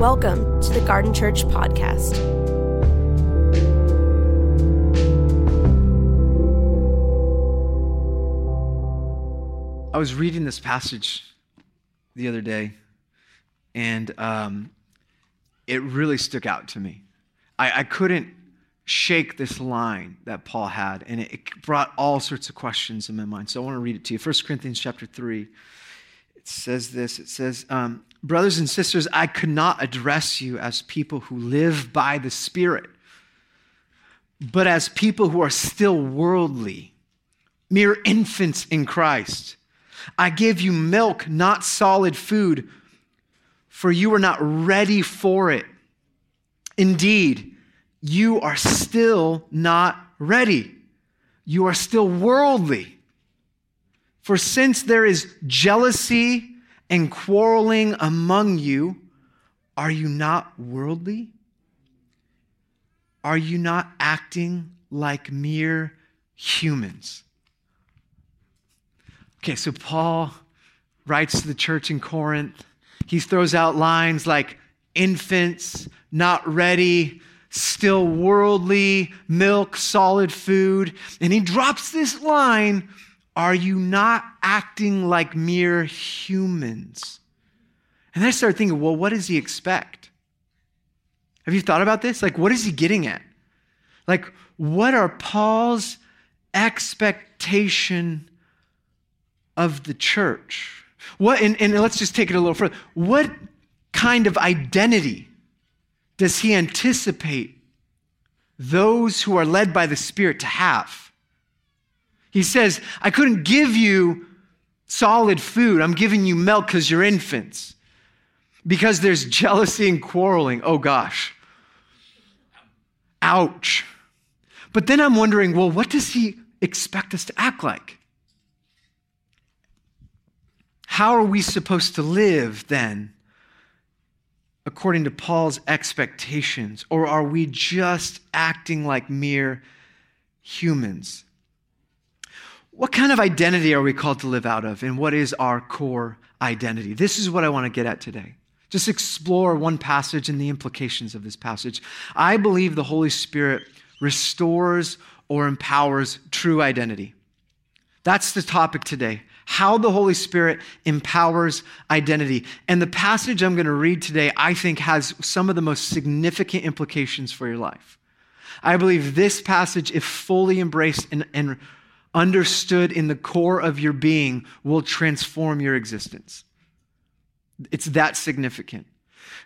Welcome to the Garden Church Podcast. I was reading this passage the other day, and um, it really stuck out to me. I, I, couldn't shake this line that Paul had, and it, it brought all sorts of questions in my mind. So I want to read it to you. 1 Corinthians chapter 3. It says this it says, um, Brothers and sisters, I could not address you as people who live by the Spirit, but as people who are still worldly, mere infants in Christ. I gave you milk, not solid food, for you were not ready for it. Indeed, you are still not ready. You are still worldly. For since there is jealousy and quarreling among you, are you not worldly? Are you not acting like mere humans? Okay, so Paul writes to the church in Corinth. He throws out lines like infants, not ready, still worldly, milk, solid food. And he drops this line Are you not acting like mere humans? And I started thinking, well, what does he expect? Have you thought about this? Like, what is he getting at? Like, what are Paul's expectation of the church? What, and, and let's just take it a little further. What kind of identity does he anticipate those who are led by the Spirit to have? He says, I couldn't give you solid food. I'm giving you milk because you're infants. Because there's jealousy and quarreling. Oh gosh. Ouch. But then I'm wondering, well, what does he expect us to act like? How are we supposed to live then, according to Paul's expectations? Or are we just acting like mere humans? What kind of identity are we called to live out of? And what is our core identity? This is what I want to get at today. Just explore one passage and the implications of this passage. I believe the Holy Spirit restores or empowers true identity. That's the topic today how the Holy Spirit empowers identity. And the passage I'm going to read today, I think, has some of the most significant implications for your life. I believe this passage, if fully embraced and, and understood in the core of your being, will transform your existence. It's that significant.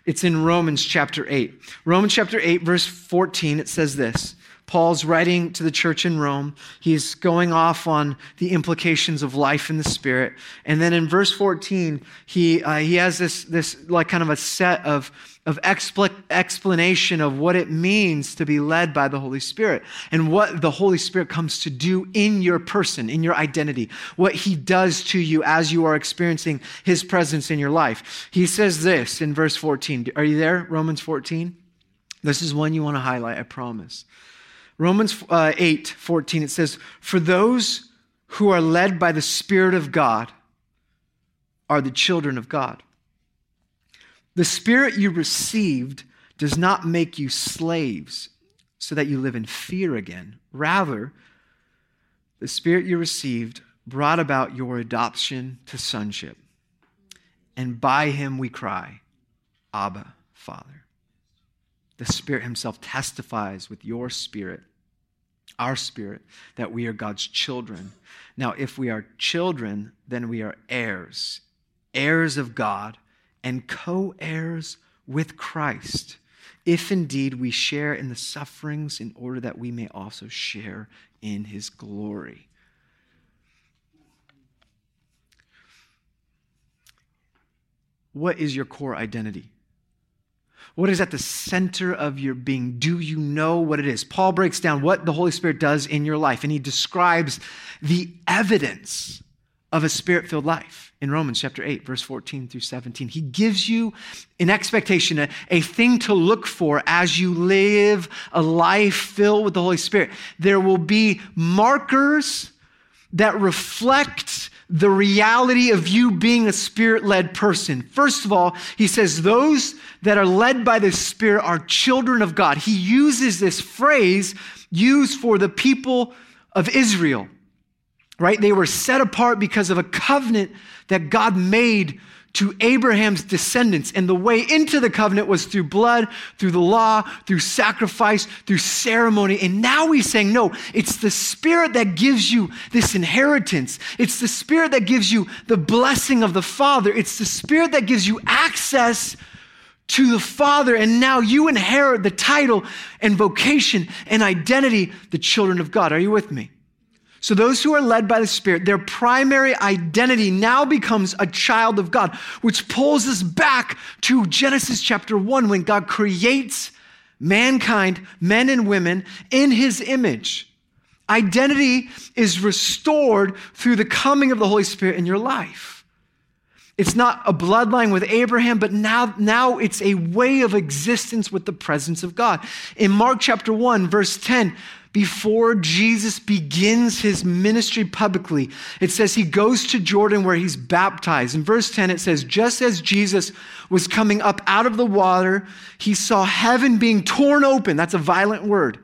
It's in Romans chapter 8. Romans chapter 8, verse 14, it says this Paul's writing to the church in Rome. He's going off on the implications of life in the Spirit. And then in verse 14, he, uh, he has this, this like kind of a set of, of expl- explanation of what it means to be led by the Holy Spirit and what the Holy Spirit comes to do in your person, in your identity, what he does to you as you are experiencing his presence in your life. He says this in verse 14. Are you there? Romans 14? This is one you want to highlight, I promise. Romans uh, 8 14, it says, For those who are led by the Spirit of God are the children of God. The Spirit you received does not make you slaves so that you live in fear again. Rather, the Spirit you received brought about your adoption to sonship. And by him we cry, Abba, Father. The Spirit Himself testifies with your spirit, our spirit, that we are God's children. Now, if we are children, then we are heirs, heirs of God, and co heirs with Christ, if indeed we share in the sufferings in order that we may also share in His glory. What is your core identity? What is at the center of your being? Do you know what it is? Paul breaks down what the Holy Spirit does in your life, and he describes the evidence of a spirit filled life in Romans chapter 8, verse 14 through 17. He gives you an expectation, a, a thing to look for as you live a life filled with the Holy Spirit. There will be markers that reflect the reality of you being a spirit led person. First of all, he says, Those that are led by the Spirit are children of God. He uses this phrase used for the people of Israel, right? They were set apart because of a covenant that God made to Abraham's descendants. And the way into the covenant was through blood, through the law, through sacrifice, through ceremony. And now he's saying, no, it's the Spirit that gives you this inheritance. It's the Spirit that gives you the blessing of the Father. It's the Spirit that gives you access to the Father. And now you inherit the title and vocation and identity, the children of God. Are you with me? So, those who are led by the Spirit, their primary identity now becomes a child of God, which pulls us back to Genesis chapter 1 when God creates mankind, men and women, in his image. Identity is restored through the coming of the Holy Spirit in your life. It's not a bloodline with Abraham, but now, now it's a way of existence with the presence of God. In Mark chapter 1, verse 10, before Jesus begins his ministry publicly, it says he goes to Jordan where he's baptized. In verse 10, it says, Just as Jesus was coming up out of the water, he saw heaven being torn open. That's a violent word.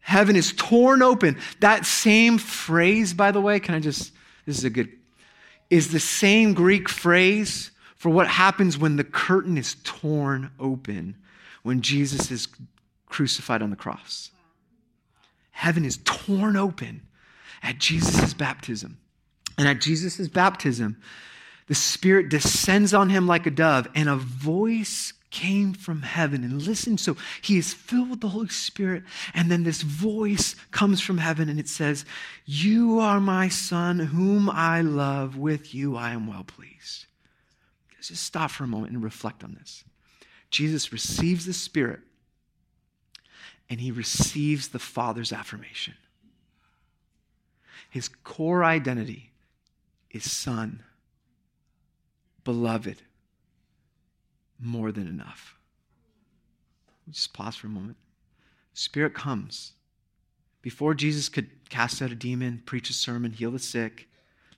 Heaven is torn open. That same phrase, by the way, can I just, this is a good, is the same Greek phrase for what happens when the curtain is torn open, when Jesus is crucified on the cross. Heaven is torn open at Jesus' baptism. And at Jesus' baptism, the Spirit descends on him like a dove, and a voice came from heaven. And listen, so he is filled with the Holy Spirit, and then this voice comes from heaven, and it says, You are my Son, whom I love. With you I am well pleased. Let's just stop for a moment and reflect on this. Jesus receives the Spirit and he receives the Father's affirmation. His core identity is Son, beloved, more than enough. Just pause for a moment. Spirit comes. Before Jesus could cast out a demon, preach a sermon, heal the sick,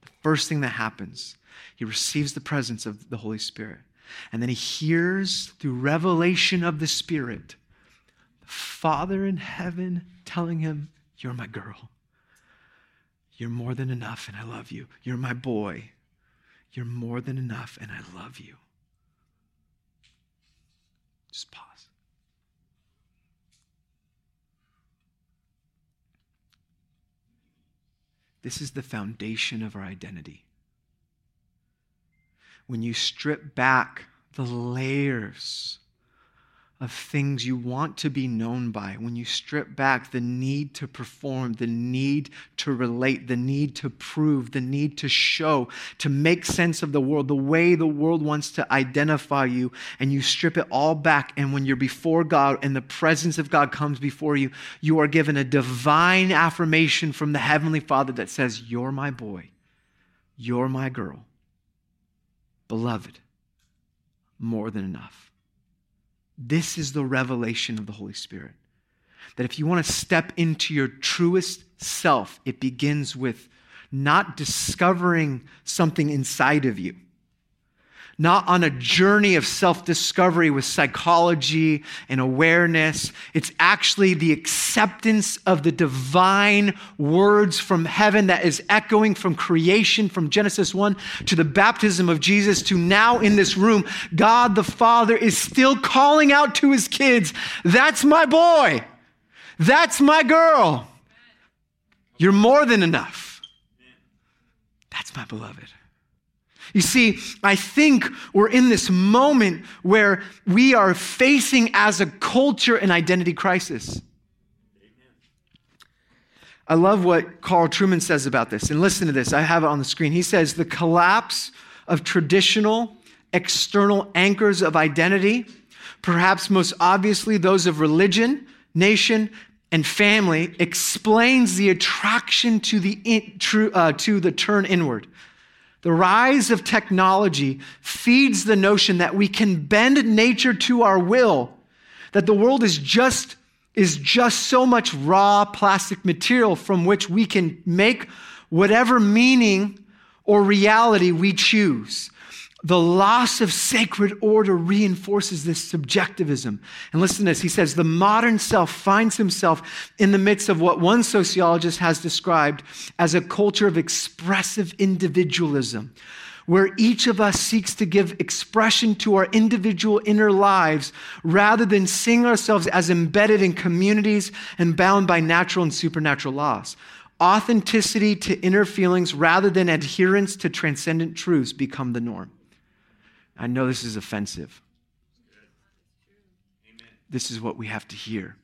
the first thing that happens, he receives the presence of the Holy Spirit. And then he hears through revelation of the Spirit Father in heaven telling him, You're my girl. You're more than enough, and I love you. You're my boy. You're more than enough, and I love you. Just pause. This is the foundation of our identity. When you strip back the layers of things you want to be known by, when you strip back the need to perform, the need to relate, the need to prove, the need to show, to make sense of the world, the way the world wants to identify you, and you strip it all back. And when you're before God and the presence of God comes before you, you are given a divine affirmation from the Heavenly Father that says, You're my boy, you're my girl, beloved, more than enough. This is the revelation of the Holy Spirit. That if you want to step into your truest self, it begins with not discovering something inside of you, not on a journey of self discovery with psychology and awareness. It's actually the acceptance of the divine words from heaven that is echoing from creation, from Genesis 1 to the baptism of Jesus to now in this room. God the Father is still calling out to his kids That's my boy. That's my girl. You're more than enough. That's my beloved. You see, I think we're in this moment where we are facing as a culture an identity crisis. I love what Carl Trueman says about this. And listen to this, I have it on the screen. He says the collapse of traditional external anchors of identity, perhaps most obviously those of religion, nation, and family, explains the attraction to the, in, uh, to the turn inward. The rise of technology feeds the notion that we can bend nature to our will, that the world is just, is just so much raw plastic material from which we can make whatever meaning or reality we choose. The loss of sacred order reinforces this subjectivism. And listen to this. He says, the modern self finds himself in the midst of what one sociologist has described as a culture of expressive individualism, where each of us seeks to give expression to our individual inner lives rather than seeing ourselves as embedded in communities and bound by natural and supernatural laws. Authenticity to inner feelings rather than adherence to transcendent truths become the norm. I know this is offensive. This is what we have to hear.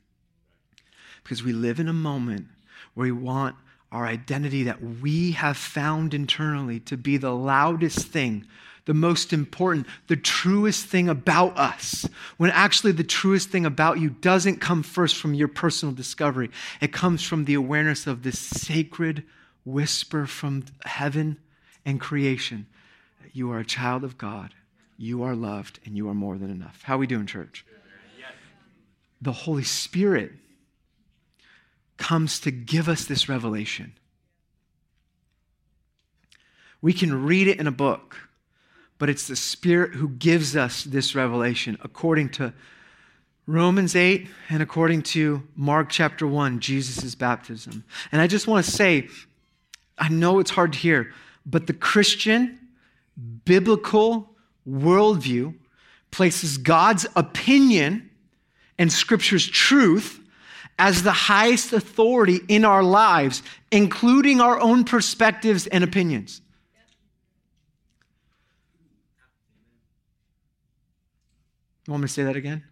Because we live in a moment where we want our identity that we have found internally to be the loudest thing, the most important, the truest thing about us. When actually, the truest thing about you doesn't come first from your personal discovery, it comes from the awareness of this sacred whisper from heaven and creation that you are a child of God you are loved and you are more than enough. How we doing, church? The Holy Spirit comes to give us this revelation. We can read it in a book, but it's the Spirit who gives us this revelation according to Romans 8 and according to Mark chapter 1, Jesus' baptism. And I just want to say, I know it's hard to hear, but the Christian, biblical, worldview places God's opinion and Scripture's truth as the highest authority in our lives, including our own perspectives and opinions. You want me to say that again?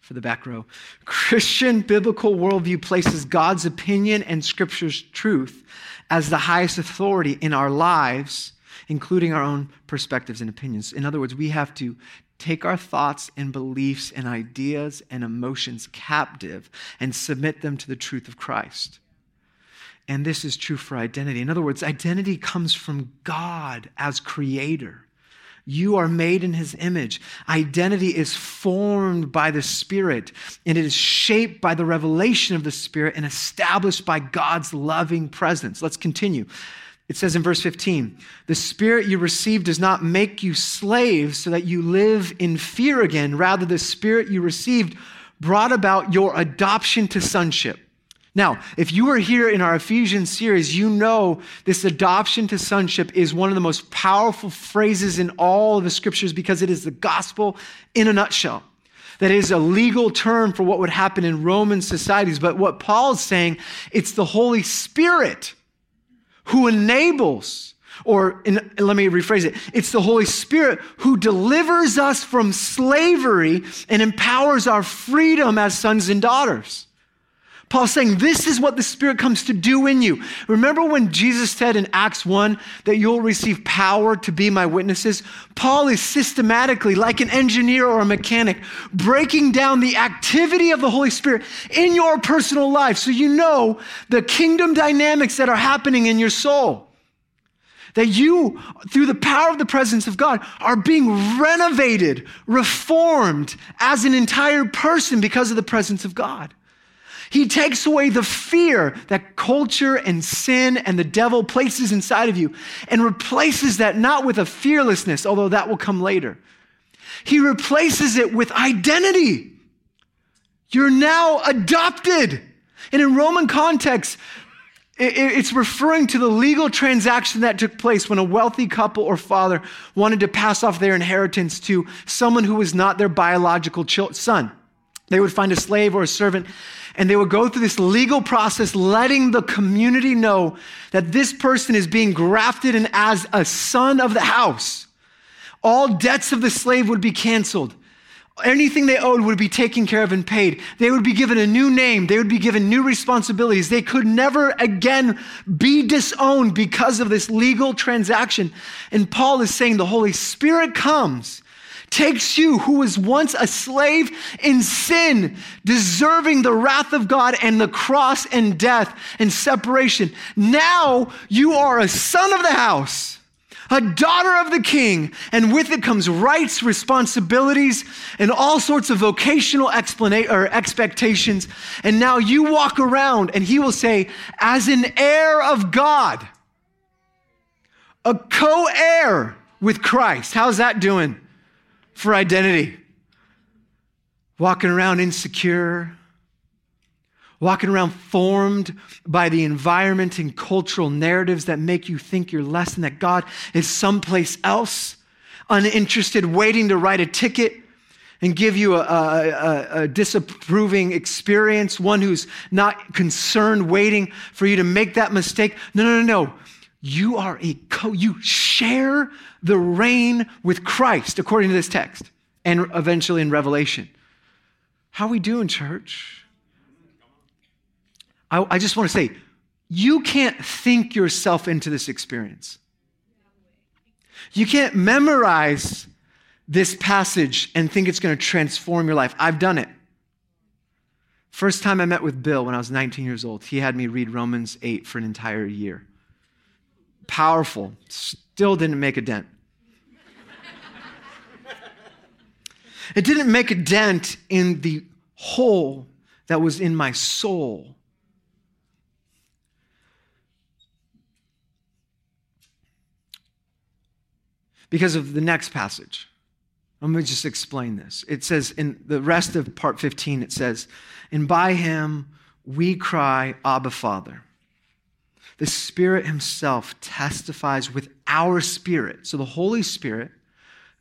For the back row. Christian biblical worldview places God's opinion and Scripture's truth as the highest authority in our lives including our own perspectives and opinions. In other words, we have to take our thoughts and beliefs and ideas and emotions captive and submit them to the truth of Christ. And this is true for identity. In other words, identity comes from God as creator. You are made in his image. Identity is formed by the Spirit, and it is shaped by the revelation of the Spirit and established by God's loving presence. Let's continue. It says in verse 15, the spirit you received does not make you slaves so that you live in fear again. Rather, the spirit you received brought about your adoption to sonship. Now, if you are here in our Ephesians series, you know this adoption to sonship is one of the most powerful phrases in all of the scriptures because it is the gospel in a nutshell. That is a legal term for what would happen in Roman societies. But what Paul is saying, it's the Holy Spirit who enables, or in, let me rephrase it, it's the Holy Spirit who delivers us from slavery and empowers our freedom as sons and daughters. Paul's saying this is what the Spirit comes to do in you. Remember when Jesus said in Acts 1 that you'll receive power to be my witnesses? Paul is systematically, like an engineer or a mechanic, breaking down the activity of the Holy Spirit in your personal life so you know the kingdom dynamics that are happening in your soul. That you, through the power of the presence of God, are being renovated, reformed as an entire person because of the presence of God. He takes away the fear that culture and sin and the devil places inside of you and replaces that not with a fearlessness, although that will come later. He replaces it with identity. You're now adopted. And in Roman context, it's referring to the legal transaction that took place when a wealthy couple or father wanted to pass off their inheritance to someone who was not their biological son. They would find a slave or a servant and they would go through this legal process, letting the community know that this person is being grafted in as a son of the house. All debts of the slave would be canceled. Anything they owed would be taken care of and paid. They would be given a new name. They would be given new responsibilities. They could never again be disowned because of this legal transaction. And Paul is saying the Holy Spirit comes takes you, who was once a slave in sin, deserving the wrath of God and the cross and death and separation. Now you are a son of the house, a daughter of the king, and with it comes rights, responsibilities, and all sorts of vocational explana- or expectations. And now you walk around, and he will say, as an heir of God, a co heir with Christ. How's that doing for identity? Walking around insecure, walking around formed by the environment and cultural narratives that make you think you're less and that God is someplace else, uninterested, waiting to write a ticket and give you a, a, a, disapproving experience, one who's not concerned, waiting for you to make that mistake. No, no, no, no. You are a co, you share the reign with Christ, according to this text, and eventually in Revelation. How are we doing, church? I, I just want to say, you can't think yourself into this experience. You can't memorize this passage and think it's going to transform your life. I've done it. First time I met with Bill when I was 19 years old, he had me read Romans 8 for an entire year. Powerful. Still didn't make a dent. it didn't make a dent in the hole that was in my soul because of the next passage. Let me just explain this. It says in the rest of part 15, it says, And by him we cry, Abba, Father. The Spirit Himself testifies with our spirit. So the Holy Spirit,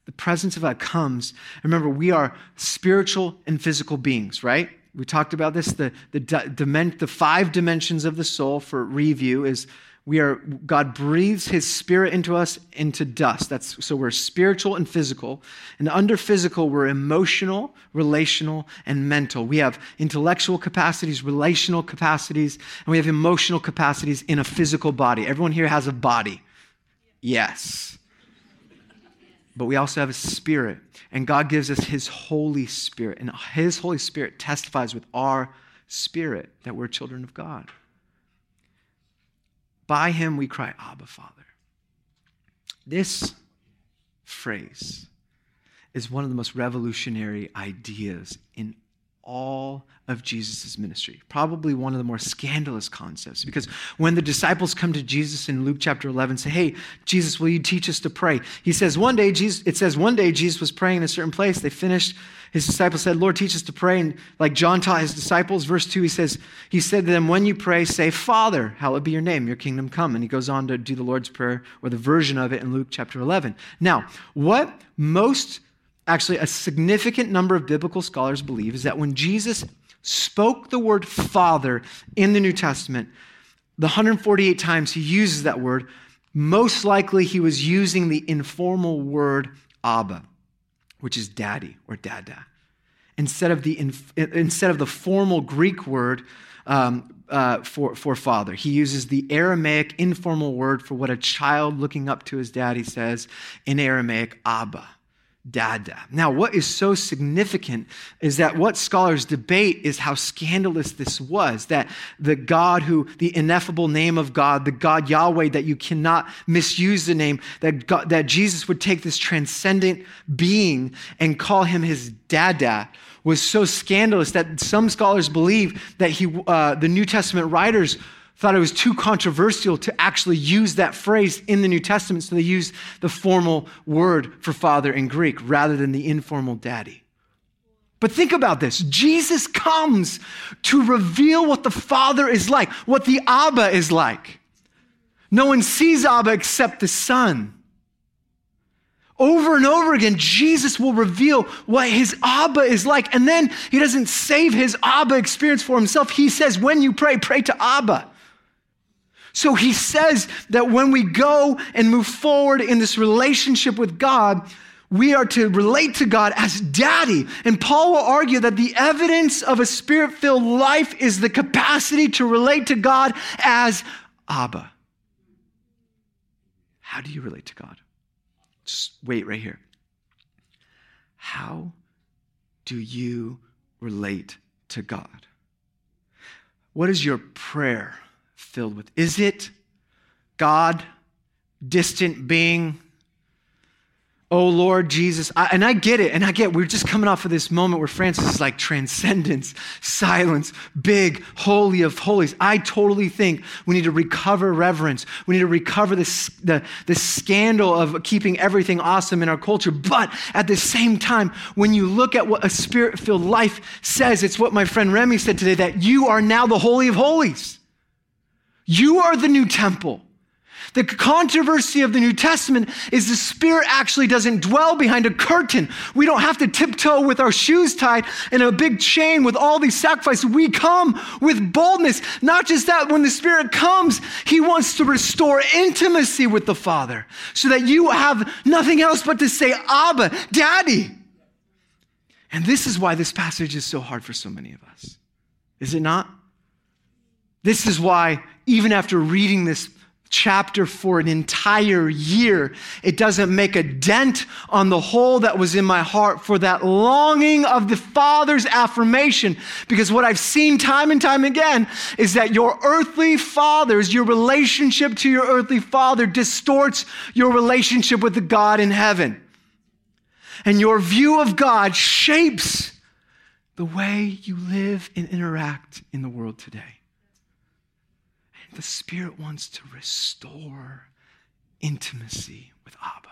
the presence of God comes. Remember, we are spiritual and physical beings, right? We talked about this. The, the, the five dimensions of the soul for review is we are god breathes his spirit into us into dust. That's so we're spiritual and physical. And under physical we're emotional relational and mental. We have intellectual capacities relational capacities and we have emotional capacities in a physical body. Everyone here has a body. Yes. But we also have a spirit. And god gives us his holy spirit. And his holy spirit testifies with our spirit that we're children of god by him we cry, Abba, Father. This phrase is one of the most revolutionary ideas in all of Jesus' ministry. Probably one of the more scandalous concepts. Because when the disciples come to Jesus in Luke chapter 11, say, Hey, Jesus, will you teach us to pray? He says, One day, Jesus, it says, one day Jesus was praying in a certain place. They finished. His disciples said, Lord, teach us to pray. And like John taught his disciples, verse 2, he says, He said to them, When you pray, say, Father, hallowed be your name, your kingdom come. And he goes on to do the Lord's Prayer or the version of it in Luke chapter 11. Now, what most actually a significant number of biblical scholars believe is that when Jesus spoke the word Father in the New Testament, the 148 times he uses that word, most likely he was using the informal word Abba, which is daddy or dada, instead of the, instead of the formal Greek word um, uh, for, for father. He uses the Aramaic informal word for what a child looking up to his daddy says in Aramaic, Abba. Dada. Now, what is so significant is that what scholars debate is how scandalous this was. That the God who, the ineffable name of God, the God Yahweh, that you cannot misuse the name, that, God, that Jesus would take this transcendent being and call him his Dada was so scandalous that some scholars believe that he, uh, the New Testament writers thought it was too controversial to actually use that phrase in the New Testament, so they used the formal word for father in Greek rather than the informal daddy. But think about this Jesus comes to reveal what the Father is like, what the Abba is like. No one sees Abba except the Son. Over and over again, Jesus will reveal what his Abba is like. And then he doesn't save his Abba experience for himself. He says, when you pray, pray to Abba. So he says that when we go and move forward in this relationship with God, we are to relate to God as daddy. And Paul will argue that the evidence of a spirit filled life is the capacity to relate to God as Abba. How do you relate to God? Just wait right here. How do you relate to God? What is your prayer? Filled with? Is it, God, distant being. Oh Lord Jesus. I, and I get it. And I get, we're just coming off of this moment where Francis is like transcendence, silence, big, holy of holies. I totally think we need to recover reverence. We need to recover this, the, the scandal of keeping everything awesome in our culture. But at the same time, when you look at what a spirit filled life says, it's what my friend Remy said today that you are now the Holy of Holies. You are the new temple. The controversy of the New Testament is the Spirit actually doesn't dwell behind a curtain. We don't have to tiptoe with our shoes tied and a big chain with all these sacrifices. We come with boldness. Not just that, when the Spirit comes, He wants to restore intimacy with the Father so that you have nothing else but to say, Abba, Daddy. And this is why this passage is so hard for so many of us. Is it not? This is why, even after reading this chapter for an entire year, it doesn't make a dent on the hole that was in my heart for that longing of the Father's affirmation. Because what I've seen time and time again is that your earthly fathers, your relationship to your earthly father distorts your relationship with the God in heaven. And your view of God shapes the way you live and interact in the world today. The Spirit wants to restore intimacy with Abba.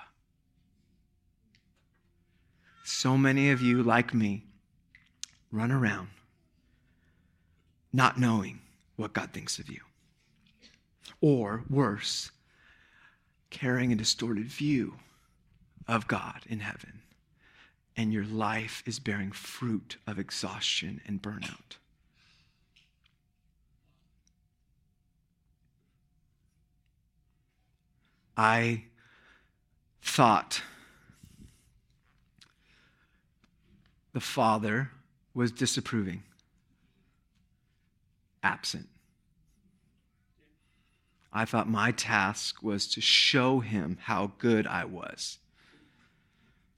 So many of you, like me, run around not knowing what God thinks of you. Or worse, carrying a distorted view of God in heaven, and your life is bearing fruit of exhaustion and burnout. I thought the Father was disapproving, absent. I thought my task was to show him how good I was,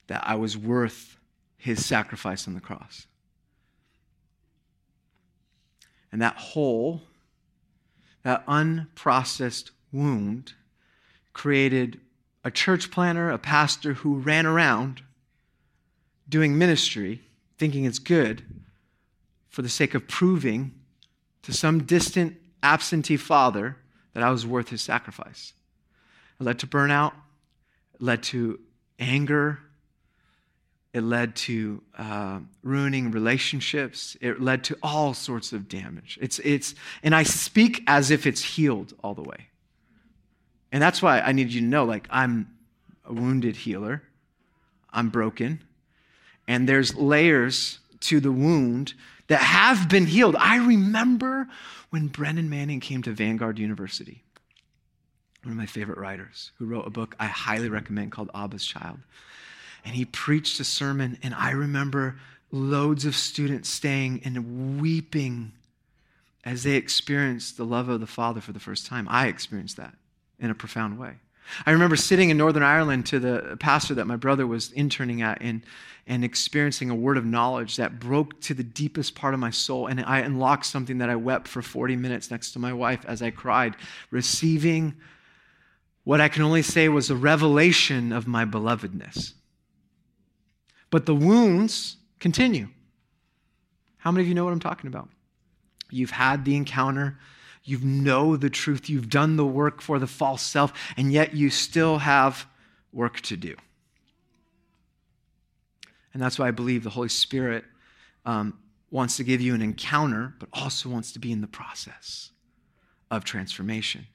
that I was worth his sacrifice on the cross. And that hole, that unprocessed wound, created a church planter, a pastor who ran around doing ministry, thinking it's good for the sake of proving to some distant absentee father that I was worth his sacrifice. It led to burnout, it led to anger, it led to uh, ruining relationships, it led to all sorts of damage. It's, it's, and I speak as if it's healed all the way. And that's why I need you to know like, I'm a wounded healer, I'm broken, and there's layers to the wound that have been healed. I remember when Brennan Manning came to Vanguard University, one of my favorite writers, who wrote a book I highly recommend called Abba's Child. And he preached a sermon, and I remember loads of students staying and weeping as they experienced the love of the Father for the first time. I experienced that in a profound way. I remember sitting in Northern Ireland to the pastor that my brother was interning at and, and experiencing a word of knowledge that broke to the deepest part of my soul. And I unlocked something that I wept for 40 minutes next to my wife as I cried, receiving what I can only say was a revelation of my belovedness. But the wounds continue. How many of you know what I'm talking about? You've had the encounter you know the truth, you've done the work for the false self, and yet you still have work to do. And that's why I believe the Holy Spirit um, wants to give you an encounter, but also wants to be in the process of transformation.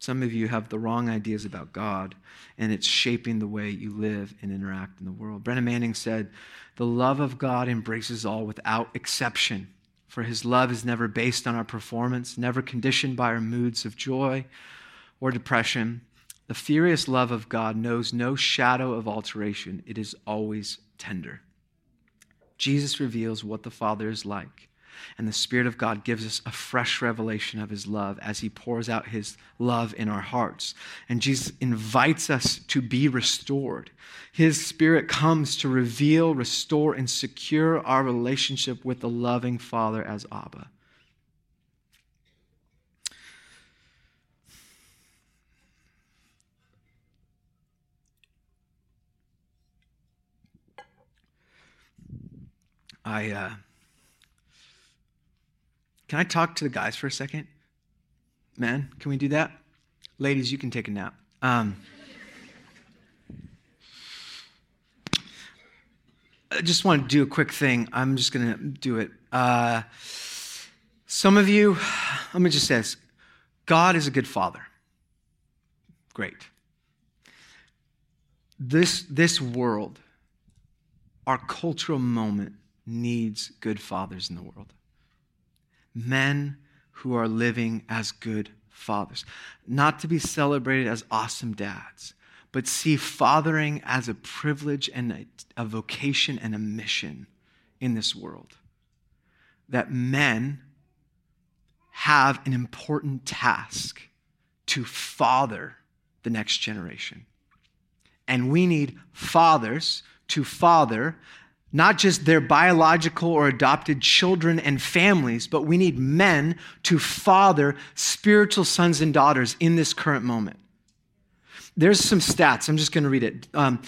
Some of you have the wrong ideas about God, and it's shaping the way you live and interact in the world. Brennan Manning said, The love of God embraces all without exception, for his love is never based on our performance, never conditioned by our moods of joy or depression. The furious love of God knows no shadow of alteration, it is always tender. Jesus reveals what the Father is like and the Spirit of God gives us a fresh revelation of His love as He pours out His love in our hearts. And Jesus invites us to be restored. His Spirit comes to reveal, restore, and secure our relationship with the loving Father as Abba. I. Uh, can I talk to the guys for a second? Man, can we do that? Ladies, you can take a nap. Um, I just want to do a quick thing. I'm just going to do it. Uh, some of you, let me just say this God is a good father. Great. This, this world, our cultural moment, needs good fathers in the world. Men who are living as good fathers. Not to be celebrated as awesome dads, but see fathering as a privilege and a, a vocation and a mission in this world. That men have an important task to father the next generation. And we need fathers to father not just their biological or adopted children and families, but we need men to father spiritual sons and daughters in this current moment. There's some stats. I'm just going to read it. Um,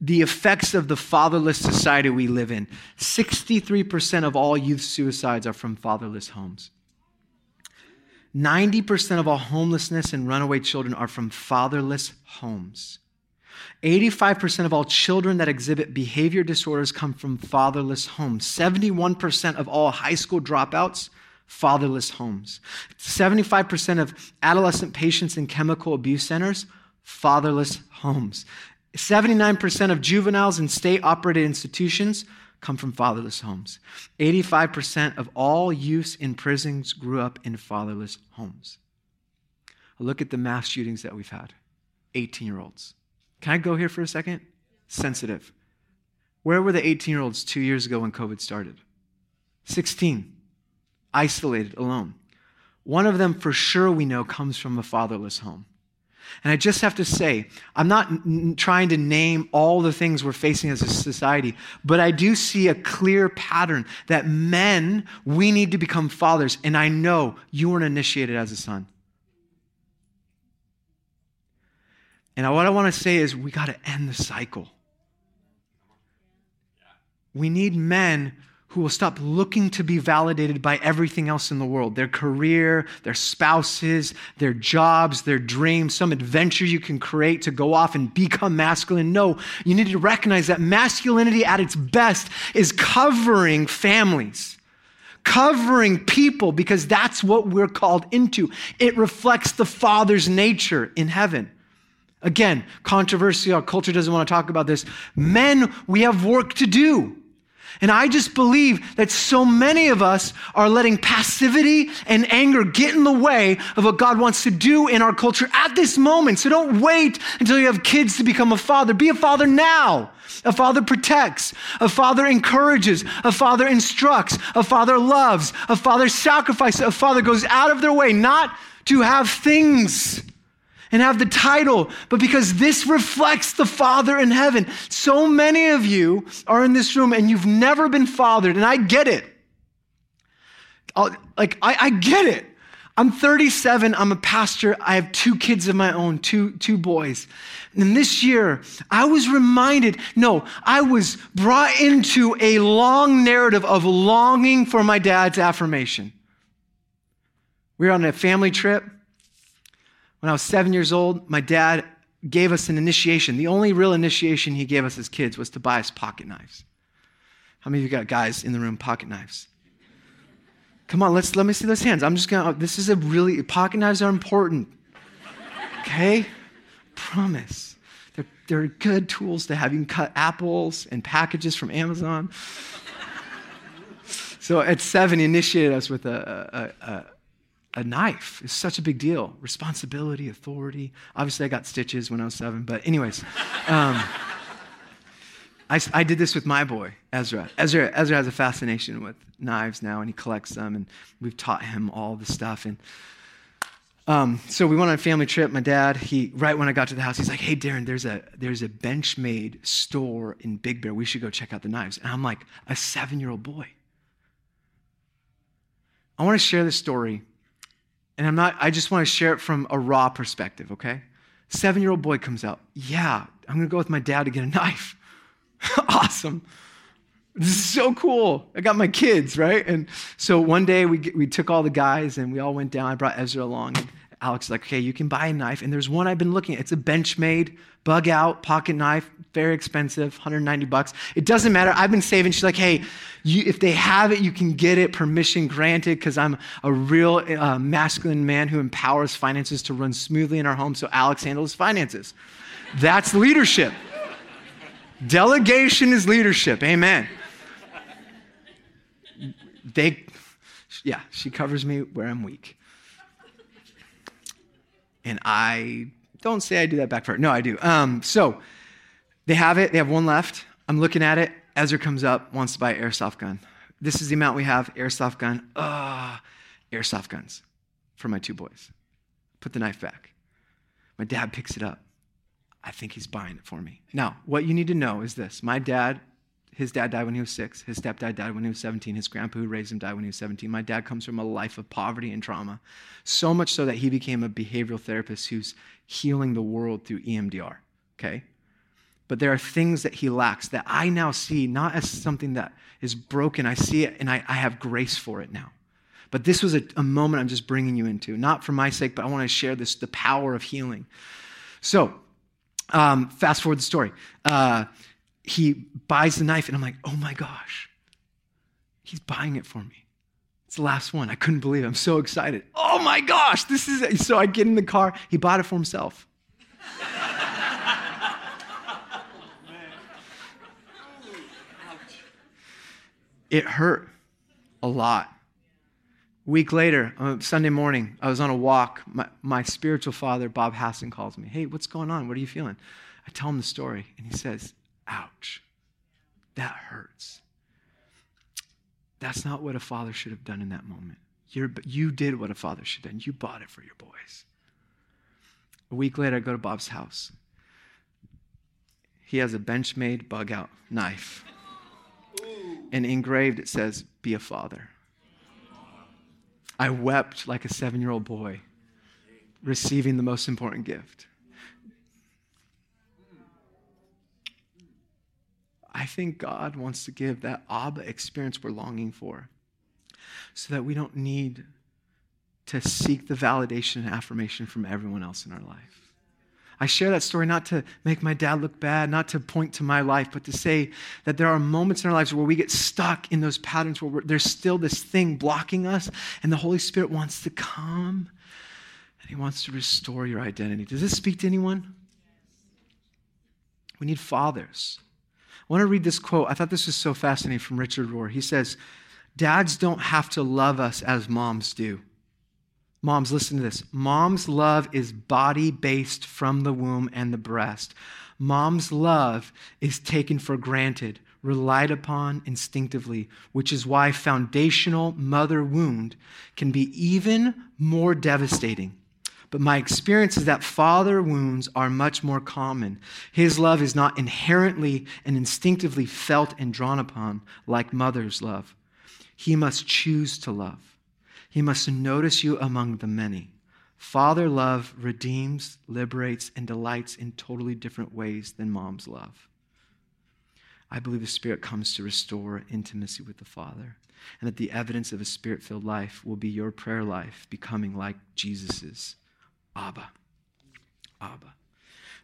the effects of the fatherless society we live in 63% of all youth suicides are from fatherless homes. 90% of all homelessness and runaway children are from fatherless homes. 85% of all children that exhibit behavior disorders come from fatherless homes. 71% of all high school dropouts, fatherless homes. 75% of adolescent patients in chemical abuse centers, fatherless homes. 79% of juveniles in state operated institutions come from fatherless homes. 85% of all youths in prisons grew up in fatherless homes. Look at the mass shootings that we've had 18 year olds. Can I go here for a second? Sensitive. Where were the 18 year olds two years ago when COVID started? 16, isolated, alone. One of them, for sure, we know comes from a fatherless home. And I just have to say, I'm not n- trying to name all the things we're facing as a society, but I do see a clear pattern that men, we need to become fathers. And I know you weren't initiated as a son. And what I want to say is, we got to end the cycle. We need men who will stop looking to be validated by everything else in the world their career, their spouses, their jobs, their dreams, some adventure you can create to go off and become masculine. No, you need to recognize that masculinity at its best is covering families. Covering people because that's what we're called into. It reflects the Father's nature in heaven. Again, controversy, our culture doesn't want to talk about this. Men, we have work to do. And I just believe that so many of us are letting passivity and anger get in the way of what God wants to do in our culture at this moment. So don't wait until you have kids to become a father. Be a father now. A father protects, a father encourages, a father instructs, a father loves, a father sacrifices, a father goes out of their way not to have things and have the title, but because this reflects the Father in heaven. So many of you are in this room and you've never been fathered, and I get it. I'll, like, I, I get it. I'm 37, I'm a pastor, I have two kids of my own, two, two boys. And this year, I was reminded no, I was brought into a long narrative of longing for my dad's affirmation. We were on a family trip. When I was seven years old, my dad gave us an initiation. The only real initiation he gave us as kids was to buy us pocket knives. How many of you got guys in the room pocket knives? Come on, let's let me see those hands. I'm just gonna. Oh, this is a really pocket knives are important. Okay, promise. They're they're good tools to have. You can cut apples and packages from Amazon. so at seven, he initiated us with a, a, a a knife is such a big deal. Responsibility, authority. Obviously, I got stitches when I was seven, but, anyways. Um, I, I, did this with my boy, Ezra. Ezra. Ezra has a fascination with knives now, and he collects them, and we've taught him all the stuff. And um, so we went on a family trip. My dad, he right when I got to the house, he's like, "Hey, Darren, there's a there's a Benchmade store in Big Bear. We should go check out the knives." And I'm like, a seven year old boy. I want to share this story and I'm not, I just want to share it from a raw perspective, okay? Seven year old boy comes out. Yeah, I'm going to go with my dad to get a knife. awesome. This is so cool. I got my kids, right? And so one day we, we took all the guys and we all went down. I brought Ezra along. Alex is like, okay, you can buy a knife. And there's one I've been looking at. It's a Benchmade, Bugout, pocket knife, very expensive, 190 bucks. It doesn't matter. I've been saving. She's like, hey, you, if they have it, you can get it, permission granted, because I'm a real uh, masculine man who empowers finances to run smoothly in our home. So Alex handles finances. That's leadership. Delegation is leadership. Amen they, yeah, she covers me where I'm weak. And I don't say I do that back for her. No, I do. Um, so they have it. They have one left. I'm looking at it. Ezra comes up, wants to buy airsoft gun. This is the amount we have. Airsoft gun. Ah, airsoft guns for my two boys. Put the knife back. My dad picks it up. I think he's buying it for me. Now, what you need to know is this my dad his dad died when he was six. His stepdad died when he was 17. His grandpa who raised him died when he was 17. My dad comes from a life of poverty and trauma, so much so that he became a behavioral therapist who's healing the world through EMDR. Okay? But there are things that he lacks that I now see not as something that is broken. I see it and I, I have grace for it now. But this was a, a moment I'm just bringing you into, not for my sake, but I want to share this the power of healing. So, um, fast forward the story. Uh, he buys the knife, and I'm like, oh my gosh, he's buying it for me. It's the last one. I couldn't believe it. I'm so excited. Oh my gosh, this is it. So I get in the car. He bought it for himself. it hurt a lot. Week later, uh, Sunday morning, I was on a walk. My, my spiritual father, Bob Hassan, calls me. Hey, what's going on? What are you feeling? I tell him the story, and he says, Ouch. That hurts. That's not what a father should have done in that moment. You're, you did what a father should have done. You bought it for your boys. A week later, I go to Bob's house. He has a Benchmade Bugout knife. And engraved it says, Be a father. I wept like a seven year old boy receiving the most important gift. I think God wants to give that Abba experience we're longing for so that we don't need to seek the validation and affirmation from everyone else in our life. I share that story not to make my dad look bad, not to point to my life, but to say that there are moments in our lives where we get stuck in those patterns where there's still this thing blocking us, and the Holy Spirit wants to come and He wants to restore your identity. Does this speak to anyone? We need fathers want to read this quote. I thought this was so fascinating from Richard Rohr. He says, Dads don't have to love us as moms do. Moms, listen to this. Mom's love is body based from the womb and the breast. Mom's love is taken for granted, relied upon instinctively, which is why foundational mother wound can be even more devastating but my experience is that father wounds are much more common. His love is not inherently and instinctively felt and drawn upon like mother's love. He must choose to love. He must notice you among the many. Father love redeems, liberates, and delights in totally different ways than mom's love. I believe the Spirit comes to restore intimacy with the Father, and that the evidence of a spirit filled life will be your prayer life becoming like Jesus's Abba. Abba.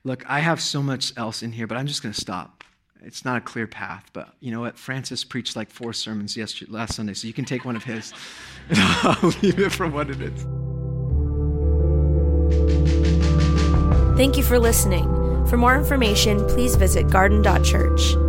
Look, I have so much else in here, but I'm just going to stop. It's not a clear path, but you know what? Francis preached like four sermons yesterday, last Sunday, so you can take one of his. I'll leave it for what it is. Thank you for listening. For more information, please visit garden.church.